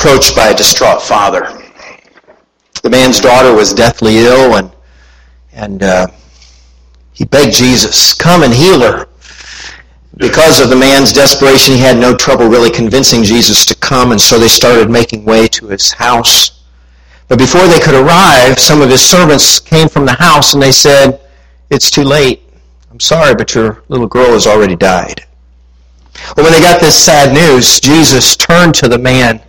approached by a distraught father. The man's daughter was deathly ill, and and uh, he begged Jesus, "Come and heal her." Because of the man's desperation, he had no trouble really convincing Jesus to come, and so they started making way to his house. But before they could arrive, some of his servants came from the house, and they said, "It's too late. I'm sorry, but your little girl has already died." Well, when they got this sad news, Jesus turned to the man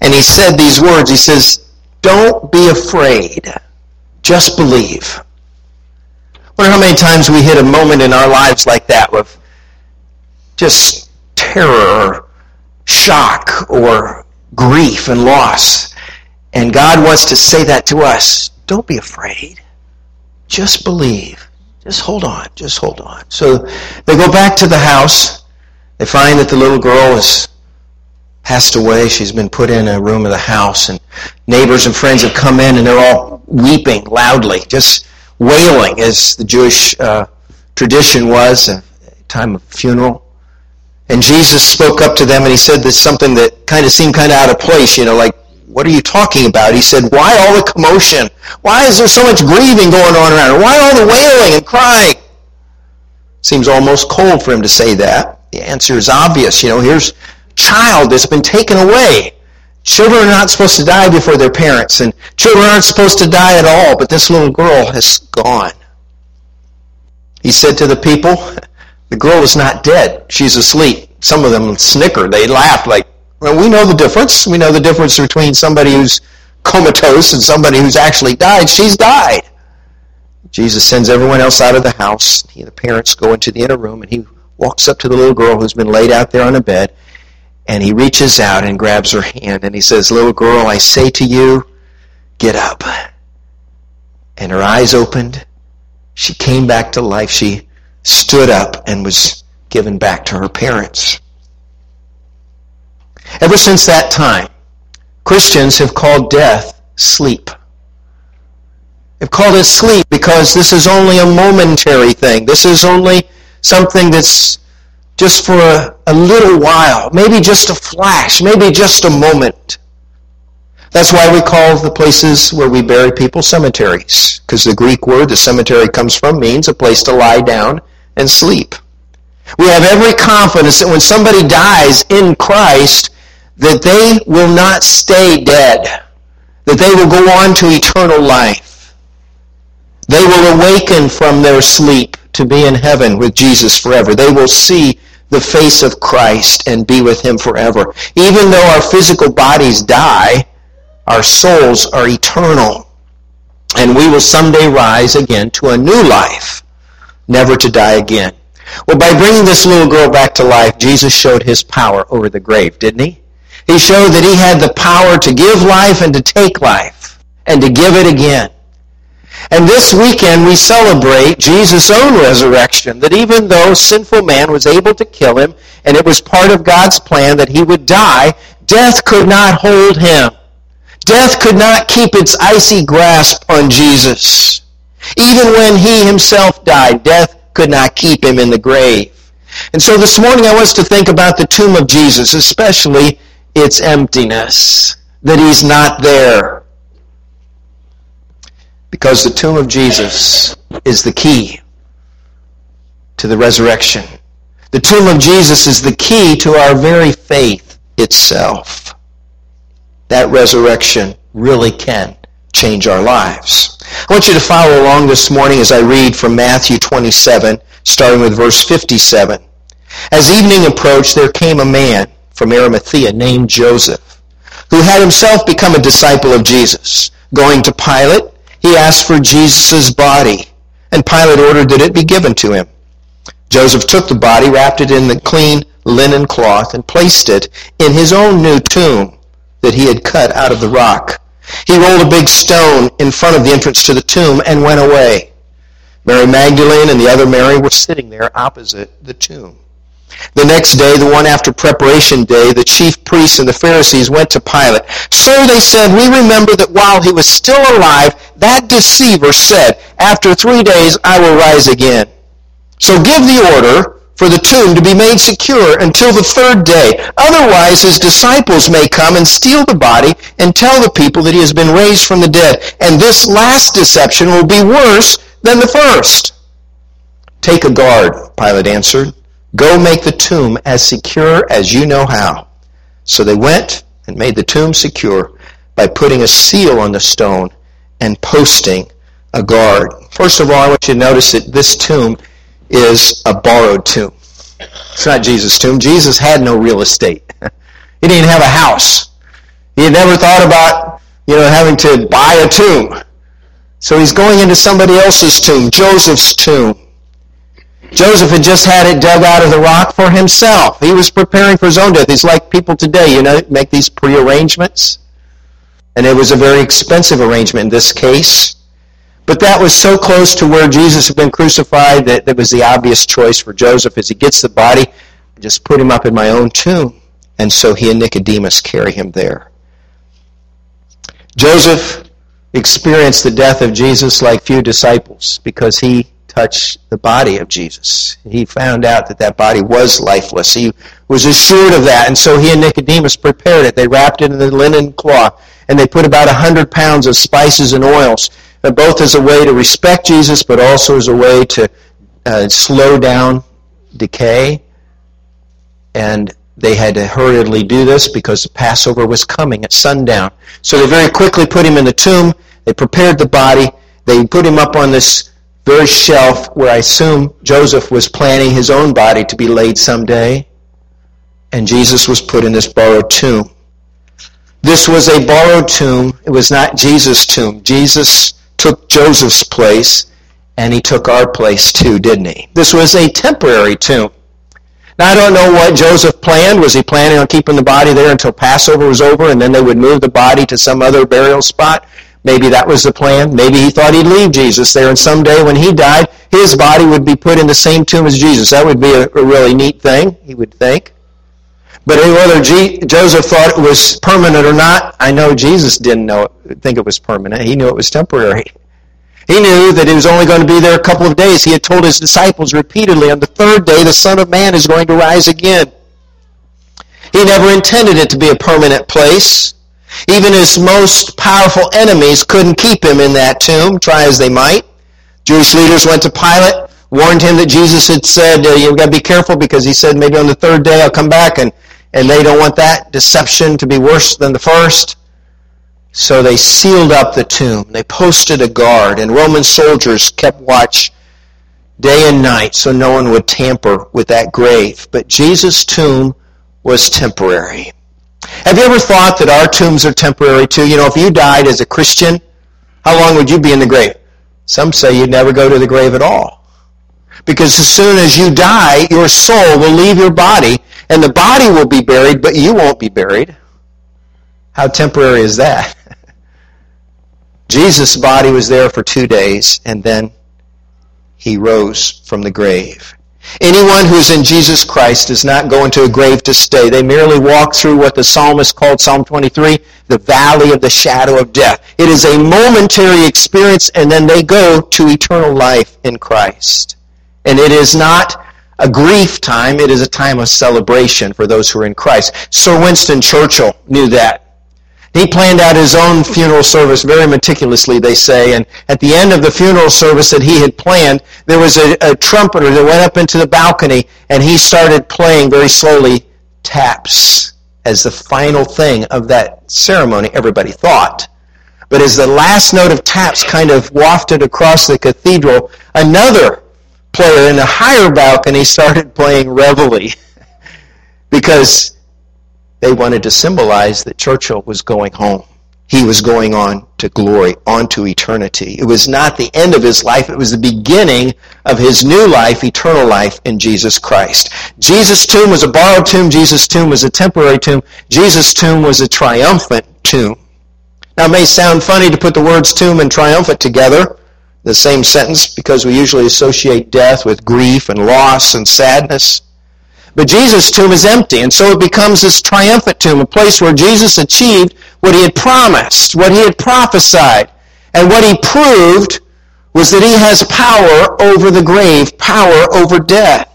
and he said these words. He says, Don't be afraid. Just believe. I wonder how many times we hit a moment in our lives like that with just terror or shock or grief and loss. And God wants to say that to us. Don't be afraid. Just believe. Just hold on. Just hold on. So they go back to the house. They find that the little girl is passed away. She's been put in a room of the house, and neighbors and friends have come in, and they're all weeping loudly, just wailing, as the Jewish uh, tradition was, a time of funeral. And Jesus spoke up to them, and he said this something that kind of seemed kind of out of place, you know, like, what are you talking about? He said, why all the commotion? Why is there so much grieving going on around? Her? Why all the wailing and crying? Seems almost cold for him to say that. The answer is obvious. You know, here's child that's been taken away. Children are not supposed to die before their parents, and children aren't supposed to die at all, but this little girl has gone. He said to the people, the girl is not dead. She's asleep. Some of them snickered. They laughed like, well, we know the difference. We know the difference between somebody who's comatose and somebody who's actually died. She's died. Jesus sends everyone else out of the house. He and the parents go into the inner room, and he walks up to the little girl who's been laid out there on a bed, and he reaches out and grabs her hand and he says, Little girl, I say to you, get up. And her eyes opened. She came back to life. She stood up and was given back to her parents. Ever since that time, Christians have called death sleep. They've called it sleep because this is only a momentary thing. This is only something that's just for a, a little while, maybe just a flash, maybe just a moment. That's why we call the places where we bury people cemeteries, because the Greek word the cemetery comes from means a place to lie down and sleep. We have every confidence that when somebody dies in Christ, that they will not stay dead, that they will go on to eternal life. They will awaken from their sleep to be in heaven with Jesus forever. They will see the face of Christ and be with him forever. Even though our physical bodies die, our souls are eternal. And we will someday rise again to a new life, never to die again. Well, by bringing this little girl back to life, Jesus showed his power over the grave, didn't he? He showed that he had the power to give life and to take life and to give it again. And this weekend we celebrate Jesus' own resurrection, that even though sinful man was able to kill him, and it was part of God's plan that he would die, death could not hold him. Death could not keep its icy grasp on Jesus. Even when he himself died, death could not keep him in the grave. And so this morning I want us to think about the tomb of Jesus, especially its emptiness, that he's not there because the tomb of Jesus is the key to the resurrection. The tomb of Jesus is the key to our very faith itself. That resurrection really can change our lives. I want you to follow along this morning as I read from Matthew 27, starting with verse 57. As evening approached, there came a man from Arimathea named Joseph, who had himself become a disciple of Jesus. Going to Pilate, he asked for Jesus' body, and Pilate ordered that it be given to him. Joseph took the body, wrapped it in the clean linen cloth, and placed it in his own new tomb that he had cut out of the rock. He rolled a big stone in front of the entrance to the tomb and went away. Mary Magdalene and the other Mary were sitting there opposite the tomb. The next day, the one after preparation day, the chief priests and the Pharisees went to Pilate. Sir, they said, we remember that while he was still alive, that deceiver said, after three days I will rise again. So give the order for the tomb to be made secure until the third day. Otherwise, his disciples may come and steal the body and tell the people that he has been raised from the dead. And this last deception will be worse than the first. Take a guard, Pilate answered. Go make the tomb as secure as you know how. So they went and made the tomb secure by putting a seal on the stone and posting a guard. First of all, I want you to notice that this tomb is a borrowed tomb. It's not Jesus' tomb. Jesus had no real estate. he didn't have a house. He had never thought about, you know, having to buy a tomb. So he's going into somebody else's tomb, Joseph's tomb. Joseph had just had it dug out of the rock for himself. He was preparing for his own death. He's like people today, you know, make these prearrangements. And it was a very expensive arrangement in this case. But that was so close to where Jesus had been crucified that that was the obvious choice for Joseph as he gets the body, I just put him up in my own tomb. And so he and Nicodemus carry him there. Joseph experienced the death of Jesus like few disciples because he touched the body of Jesus. He found out that that body was lifeless. He was assured of that. And so he and Nicodemus prepared it. They wrapped it in the linen cloth and they put about a hundred pounds of spices and oils, uh, both as a way to respect Jesus, but also as a way to uh, slow down decay. And they had to hurriedly do this because the Passover was coming at sundown. So they very quickly put him in the tomb. They prepared the body. They put him up on this very shelf where I assume Joseph was planning his own body to be laid someday. And Jesus was put in this borrowed tomb. This was a borrowed tomb. It was not Jesus' tomb. Jesus took Joseph's place, and he took our place too, didn't he? This was a temporary tomb. Now, I don't know what Joseph planned. Was he planning on keeping the body there until Passover was over, and then they would move the body to some other burial spot? Maybe that was the plan. Maybe he thought he'd leave Jesus there, and someday when he died, his body would be put in the same tomb as Jesus. That would be a, a really neat thing, he would think. But whether G- Joseph thought it was permanent or not, I know Jesus didn't know it, think it was permanent. He knew it was temporary. He knew that it was only going to be there a couple of days. He had told his disciples repeatedly, on the third day, the Son of Man is going to rise again. He never intended it to be a permanent place. Even his most powerful enemies couldn't keep him in that tomb, try as they might. Jewish leaders went to Pilate, warned him that Jesus had said, uh, you've got to be careful because he said maybe on the third day I'll come back and and they don't want that deception to be worse than the first. So they sealed up the tomb. They posted a guard, and Roman soldiers kept watch day and night so no one would tamper with that grave. But Jesus' tomb was temporary. Have you ever thought that our tombs are temporary too? You know, if you died as a Christian, how long would you be in the grave? Some say you'd never go to the grave at all. Because as soon as you die, your soul will leave your body and the body will be buried, but you won't be buried. How temporary is that? Jesus' body was there for two days, and then he rose from the grave. Anyone who's in Jesus Christ does not go into a grave to stay. They merely walk through what the psalmist called Psalm 23, the valley of the shadow of death. It is a momentary experience, and then they go to eternal life in Christ. And it is not a grief time, it is a time of celebration for those who are in Christ. Sir Winston Churchill knew that. He planned out his own funeral service very meticulously, they say, and at the end of the funeral service that he had planned, there was a, a trumpeter that went up into the balcony and he started playing very slowly taps as the final thing of that ceremony, everybody thought. But as the last note of taps kind of wafted across the cathedral, another player in a higher balcony started playing reveille because they wanted to symbolize that Churchill was going home. He was going on to glory, on to eternity. It was not the end of his life, it was the beginning of his new life, eternal life in Jesus Christ. Jesus' tomb was a borrowed tomb, Jesus' tomb was a temporary tomb, Jesus' tomb was a triumphant tomb. Now it may sound funny to put the words tomb and triumphant together, the same sentence because we usually associate death with grief and loss and sadness. But Jesus' tomb is empty, and so it becomes this triumphant tomb, a place where Jesus achieved what he had promised, what he had prophesied. And what he proved was that he has power over the grave, power over death.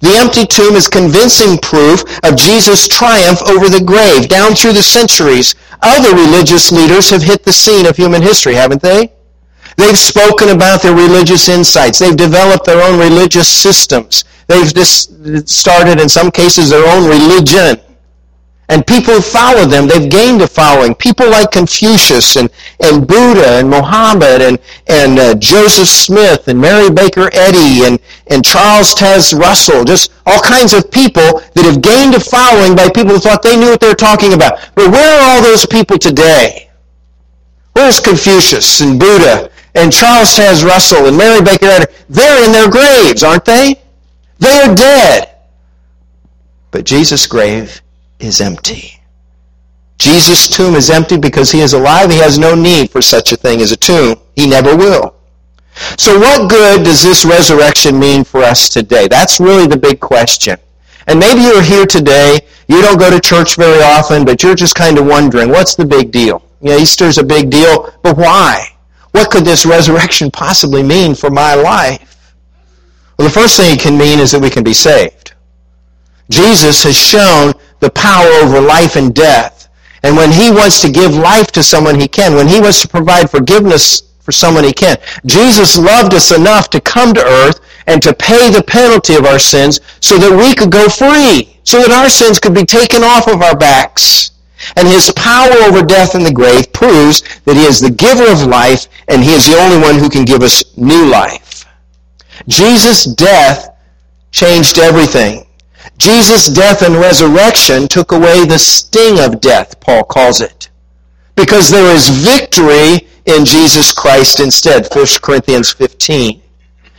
The empty tomb is convincing proof of Jesus' triumph over the grave. Down through the centuries, other religious leaders have hit the scene of human history, haven't they? They've spoken about their religious insights. They've developed their own religious systems. They've just started, in some cases, their own religion. And people follow them, they've gained a following. People like Confucius and, and Buddha and Mohammed and, and uh, Joseph Smith and Mary Baker Eddy and, and Charles Taze Russell, just all kinds of people that have gained a following by people who thought they knew what they were talking about. But where are all those people today? Where's Confucius and Buddha and Charles Taze Russell and Mary Baker Eddy? They're in their graves, aren't they? They are dead. But Jesus' grave is empty. Jesus' tomb is empty because he is alive. He has no need for such a thing as a tomb. He never will. So what good does this resurrection mean for us today? That's really the big question. And maybe you're here today, you don't go to church very often, but you're just kind of wondering, what's the big deal? You know, Easter's a big deal, but why? What could this resurrection possibly mean for my life? Well, the first thing it can mean is that we can be saved. Jesus has shown the power over life and death. And when he wants to give life to someone, he can. When he wants to provide forgiveness for someone, he can. Jesus loved us enough to come to earth and to pay the penalty of our sins so that we could go free, so that our sins could be taken off of our backs. And his power over death and the grave proves that he is the giver of life and he is the only one who can give us new life. Jesus' death changed everything. Jesus' death and resurrection took away the sting of death, Paul calls it. Because there is victory in Jesus Christ instead, 1 Corinthians 15.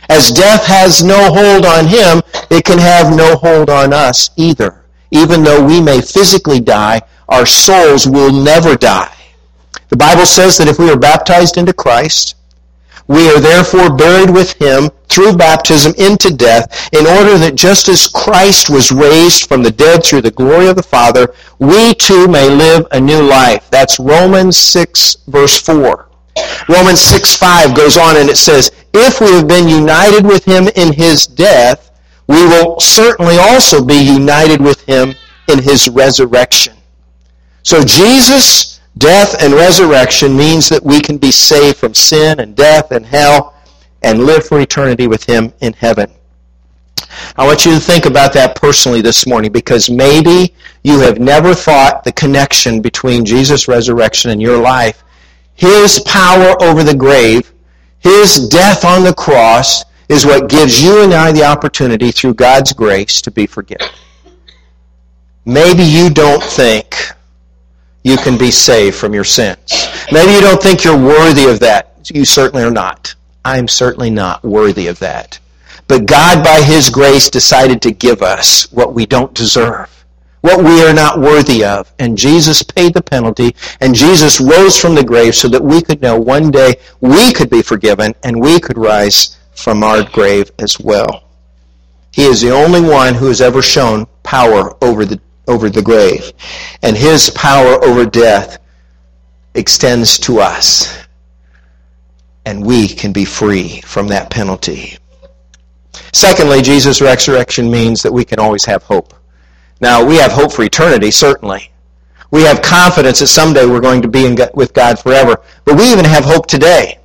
As death has no hold on him, it can have no hold on us either. Even though we may physically die, our souls will never die. The Bible says that if we are baptized into Christ, we are therefore buried with him through baptism into death, in order that just as Christ was raised from the dead through the glory of the Father, we too may live a new life. That's Romans 6, verse 4. Romans 6, 5 goes on and it says, If we have been united with him in his death, we will certainly also be united with him in his resurrection. So Jesus Death and resurrection means that we can be saved from sin and death and hell and live for eternity with Him in heaven. I want you to think about that personally this morning because maybe you have never thought the connection between Jesus' resurrection and your life. His power over the grave, His death on the cross, is what gives you and I the opportunity through God's grace to be forgiven. Maybe you don't think you can be saved from your sins. Maybe you don't think you're worthy of that. You certainly are not. I'm certainly not worthy of that. But God, by His grace, decided to give us what we don't deserve, what we are not worthy of. And Jesus paid the penalty, and Jesus rose from the grave so that we could know one day we could be forgiven and we could rise from our grave as well. He is the only one who has ever shown power over the over the grave. And his power over death extends to us. And we can be free from that penalty. Secondly, Jesus' resurrection means that we can always have hope. Now, we have hope for eternity, certainly. We have confidence that someday we're going to be in, with God forever. But we even have hope today.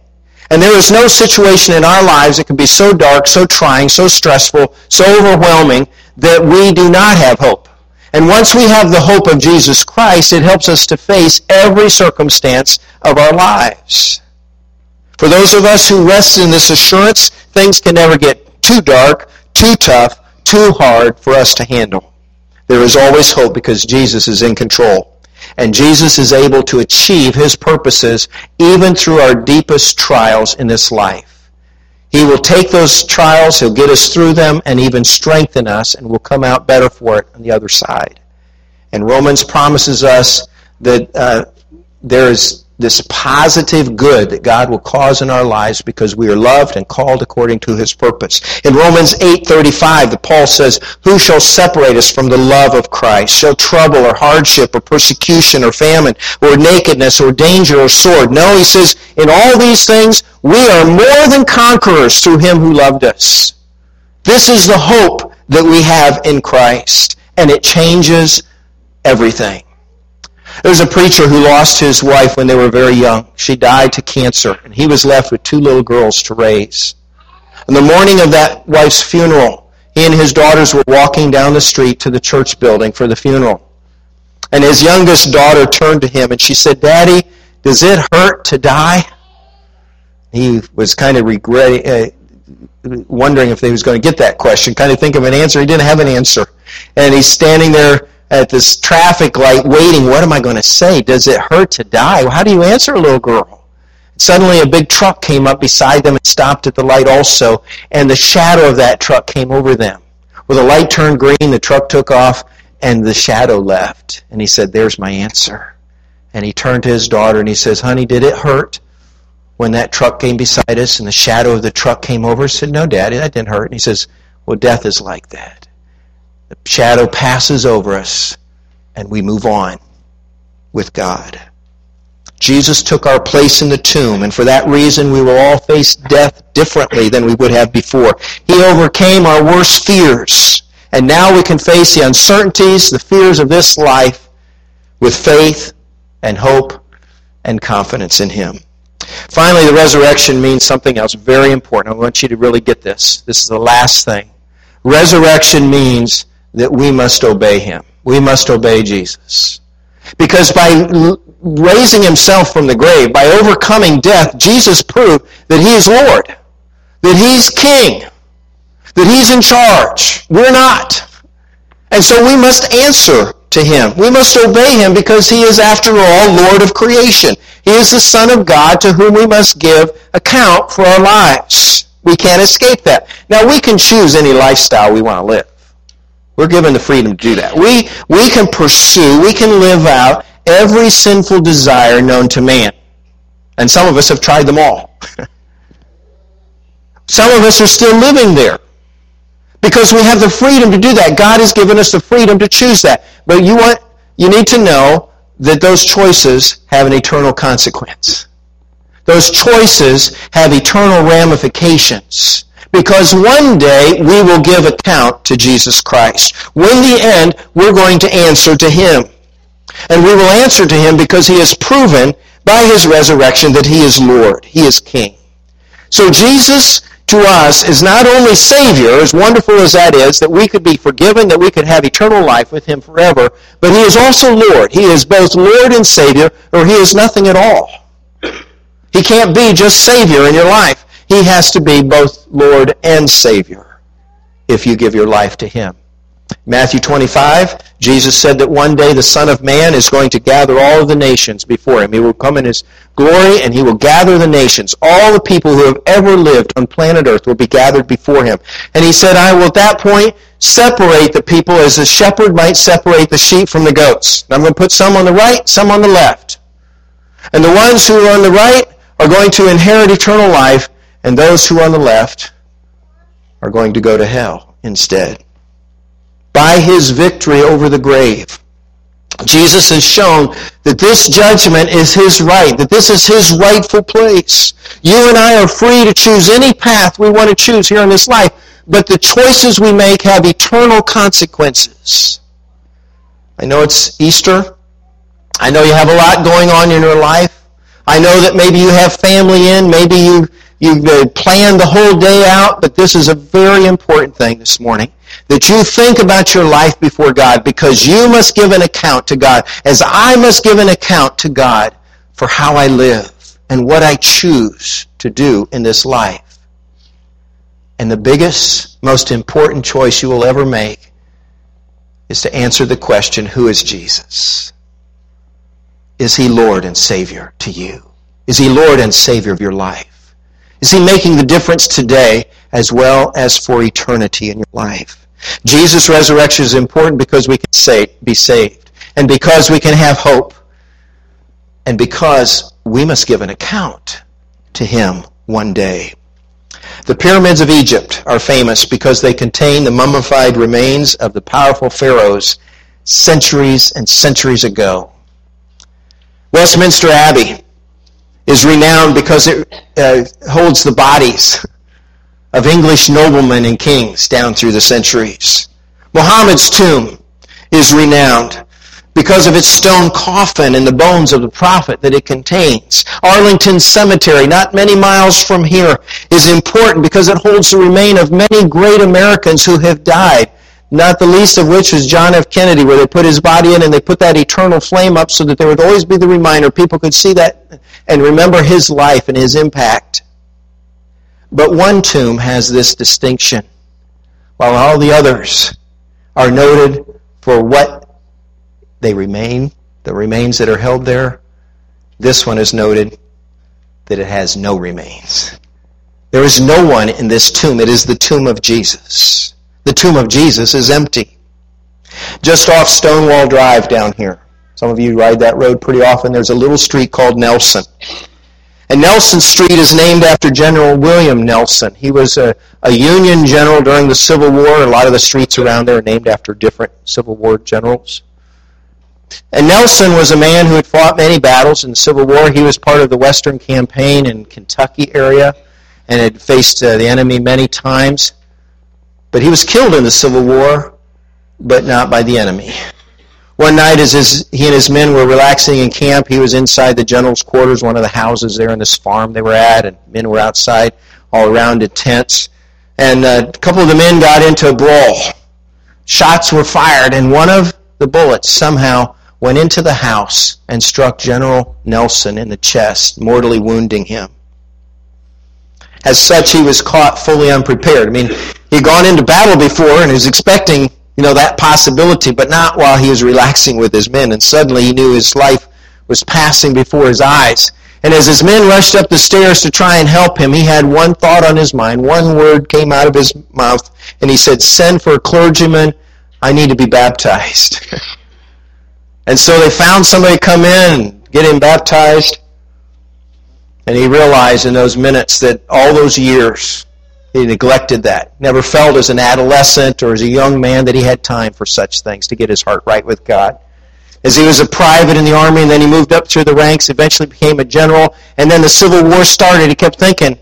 And there is no situation in our lives that can be so dark, so trying, so stressful, so overwhelming that we do not have hope. And once we have the hope of Jesus Christ, it helps us to face every circumstance of our lives. For those of us who rest in this assurance, things can never get too dark, too tough, too hard for us to handle. There is always hope because Jesus is in control. And Jesus is able to achieve his purposes even through our deepest trials in this life. He will take those trials, He'll get us through them, and even strengthen us, and we'll come out better for it on the other side. And Romans promises us that uh, there is this positive good that God will cause in our lives because we are loved and called according to his purpose. In Romans 8:35, the Paul says, "Who shall separate us from the love of Christ? Shall trouble or hardship or persecution or famine or nakedness or danger or sword?" No, he says, "In all these things we are more than conquerors through him who loved us." This is the hope that we have in Christ, and it changes everything. There was a preacher who lost his wife when they were very young. She died to cancer, and he was left with two little girls to raise. On the morning of that wife's funeral, he and his daughters were walking down the street to the church building for the funeral. And his youngest daughter turned to him and she said, Daddy, does it hurt to die? He was kind of regretting, uh, wondering if he was going to get that question, kind of think of an answer. He didn't have an answer. And he's standing there at this traffic light waiting. What am I going to say? Does it hurt to die? How do you answer a little girl? Suddenly a big truck came up beside them and stopped at the light also, and the shadow of that truck came over them. Well, the light turned green, the truck took off, and the shadow left. And he said, There's my answer. And he turned to his daughter and he says, Honey, did it hurt when that truck came beside us and the shadow of the truck came over? I said, No, Daddy, that didn't hurt. And he says, Well, death is like that. The shadow passes over us and we move on with God. Jesus took our place in the tomb, and for that reason we will all face death differently than we would have before. He overcame our worst fears, and now we can face the uncertainties, the fears of this life with faith and hope and confidence in Him. Finally, the resurrection means something else very important. I want you to really get this. This is the last thing. Resurrection means that we must obey Him. We must obey Jesus. Because by raising himself from the grave, by overcoming death, Jesus proved that he is Lord, that he's king, that he's in charge. We're not. And so we must answer to him. We must obey him because he is, after all, Lord of creation. He is the Son of God to whom we must give account for our lives. We can't escape that. Now, we can choose any lifestyle we want to live. We're given the freedom to do that. We, we can pursue, we can live out every sinful desire known to man. And some of us have tried them all. some of us are still living there. Because we have the freedom to do that. God has given us the freedom to choose that. But you want you need to know that those choices have an eternal consequence. Those choices have eternal ramifications. Because one day we will give account to Jesus Christ. When the end, we're going to answer to Him. And we will answer to Him because He has proven by His resurrection that He is Lord. He is King. So Jesus to us is not only Savior, as wonderful as that is, that we could be forgiven, that we could have eternal life with Him forever, but He is also Lord. He is both Lord and Savior, or He is nothing at all. He can't be just Savior in your life. He has to be both Lord and Savior if you give your life to Him. Matthew 25, Jesus said that one day the Son of Man is going to gather all of the nations before him. He will come in his glory and he will gather the nations. All the people who have ever lived on planet Earth will be gathered before him. And he said, I will at that point separate the people as a shepherd might separate the sheep from the goats. And I'm going to put some on the right, some on the left. And the ones who are on the right are going to inherit eternal life, and those who are on the left are going to go to hell instead. By his victory over the grave, Jesus has shown that this judgment is his right, that this is his rightful place. You and I are free to choose any path we want to choose here in this life, but the choices we make have eternal consequences. I know it's Easter. I know you have a lot going on in your life. I know that maybe you have family in, maybe you You've planned the whole day out, but this is a very important thing this morning. That you think about your life before God because you must give an account to God as I must give an account to God for how I live and what I choose to do in this life. And the biggest, most important choice you will ever make is to answer the question, who is Jesus? Is he Lord and Savior to you? Is he Lord and Savior of your life? Is he making the difference today as well as for eternity in your life? Jesus' resurrection is important because we can say, be saved, and because we can have hope, and because we must give an account to him one day. The pyramids of Egypt are famous because they contain the mummified remains of the powerful pharaohs centuries and centuries ago. Westminster Abbey is renowned because it uh, holds the bodies of English noblemen and kings down through the centuries. Muhammad's tomb is renowned because of its stone coffin and the bones of the prophet that it contains. Arlington Cemetery, not many miles from here, is important because it holds the remain of many great Americans who have died, not the least of which was John F. Kennedy, where they put his body in and they put that eternal flame up so that there would always be the reminder. People could see that and remember his life and his impact. But one tomb has this distinction, while all the others are noted for what they remain, the remains that are held there. This one is noted that it has no remains. There is no one in this tomb. It is the tomb of Jesus. The tomb of Jesus is empty. Just off Stonewall Drive down here. Some of you ride that road pretty often. There's a little street called Nelson. And Nelson Street is named after General William Nelson. He was a, a Union general during the Civil War. A lot of the streets around there are named after different Civil War generals. And Nelson was a man who had fought many battles in the Civil War. He was part of the Western Campaign in Kentucky area and had faced uh, the enemy many times. But he was killed in the Civil War, but not by the enemy. One night, as his, he and his men were relaxing in camp, he was inside the general's quarters, one of the houses there in this farm they were at, and men were outside all around in tents. And a couple of the men got into a brawl. Shots were fired, and one of the bullets somehow went into the house and struck General Nelson in the chest, mortally wounding him. As such, he was caught fully unprepared. I mean, he'd gone into battle before and he was expecting, you know, that possibility, but not while he was relaxing with his men. And suddenly he knew his life was passing before his eyes. And as his men rushed up the stairs to try and help him, he had one thought on his mind. One word came out of his mouth, and he said, Send for a clergyman. I need to be baptized. And so they found somebody to come in get him baptized. And he realized in those minutes that all those years he neglected that. Never felt as an adolescent or as a young man that he had time for such things to get his heart right with God. As he was a private in the army and then he moved up through the ranks, eventually became a general, and then the Civil War started, he kept thinking,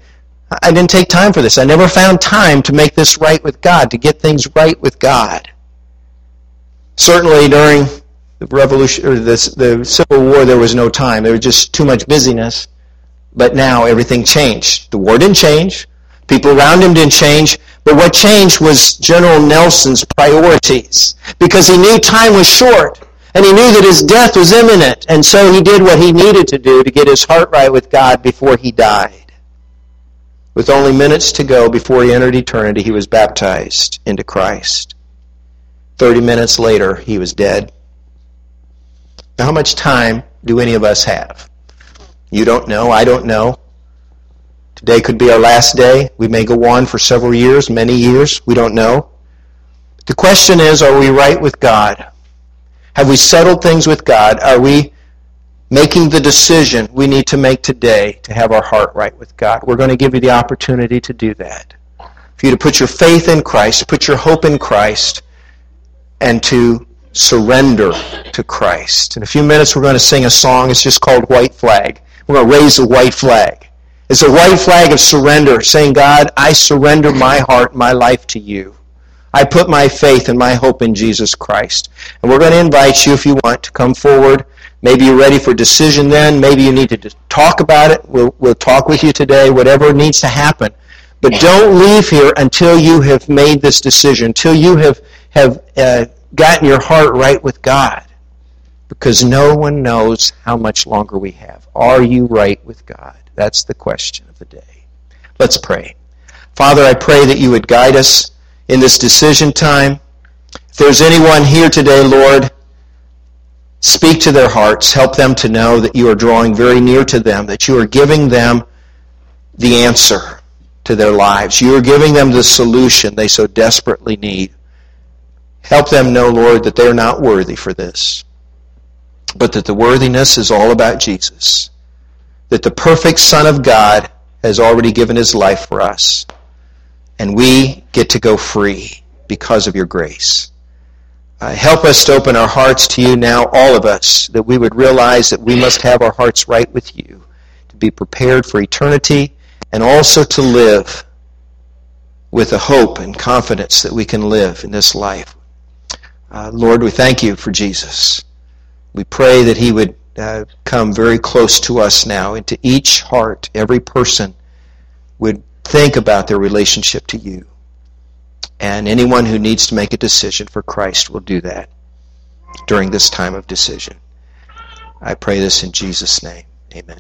I didn't take time for this. I never found time to make this right with God, to get things right with God. Certainly during the revolution or the, the Civil War, there was no time. There was just too much busyness. But now everything changed. The war didn't change. People around him didn't change. But what changed was General Nelson's priorities. Because he knew time was short. And he knew that his death was imminent. And so he did what he needed to do to get his heart right with God before he died. With only minutes to go before he entered eternity, he was baptized into Christ. Thirty minutes later, he was dead. Now, how much time do any of us have? You don't know. I don't know. Today could be our last day. We may go on for several years, many years. We don't know. The question is, are we right with God? Have we settled things with God? Are we making the decision we need to make today to have our heart right with God? We're going to give you the opportunity to do that. For you to put your faith in Christ, put your hope in Christ, and to surrender to Christ. In a few minutes, we're going to sing a song. It's just called White Flag. We're going to raise the white flag. It's a white flag of surrender, saying, God, I surrender my heart, my life to you. I put my faith and my hope in Jesus Christ. And we're going to invite you, if you want, to come forward. Maybe you're ready for decision then. Maybe you need to talk about it. We'll, we'll talk with you today, whatever needs to happen. But don't leave here until you have made this decision, until you have, have uh, gotten your heart right with God. Because no one knows how much longer we have. Are you right with God? That's the question of the day. Let's pray. Father, I pray that you would guide us in this decision time. If there's anyone here today, Lord, speak to their hearts. Help them to know that you are drawing very near to them, that you are giving them the answer to their lives. You are giving them the solution they so desperately need. Help them know, Lord, that they're not worthy for this, but that the worthiness is all about Jesus. That the perfect Son of God has already given his life for us, and we get to go free because of your grace. Uh, help us to open our hearts to you now, all of us, that we would realize that we must have our hearts right with you to be prepared for eternity and also to live with the hope and confidence that we can live in this life. Uh, Lord, we thank you for Jesus. We pray that he would uh, come very close to us now, into each heart, every person would think about their relationship to you. And anyone who needs to make a decision for Christ will do that during this time of decision. I pray this in Jesus' name. Amen.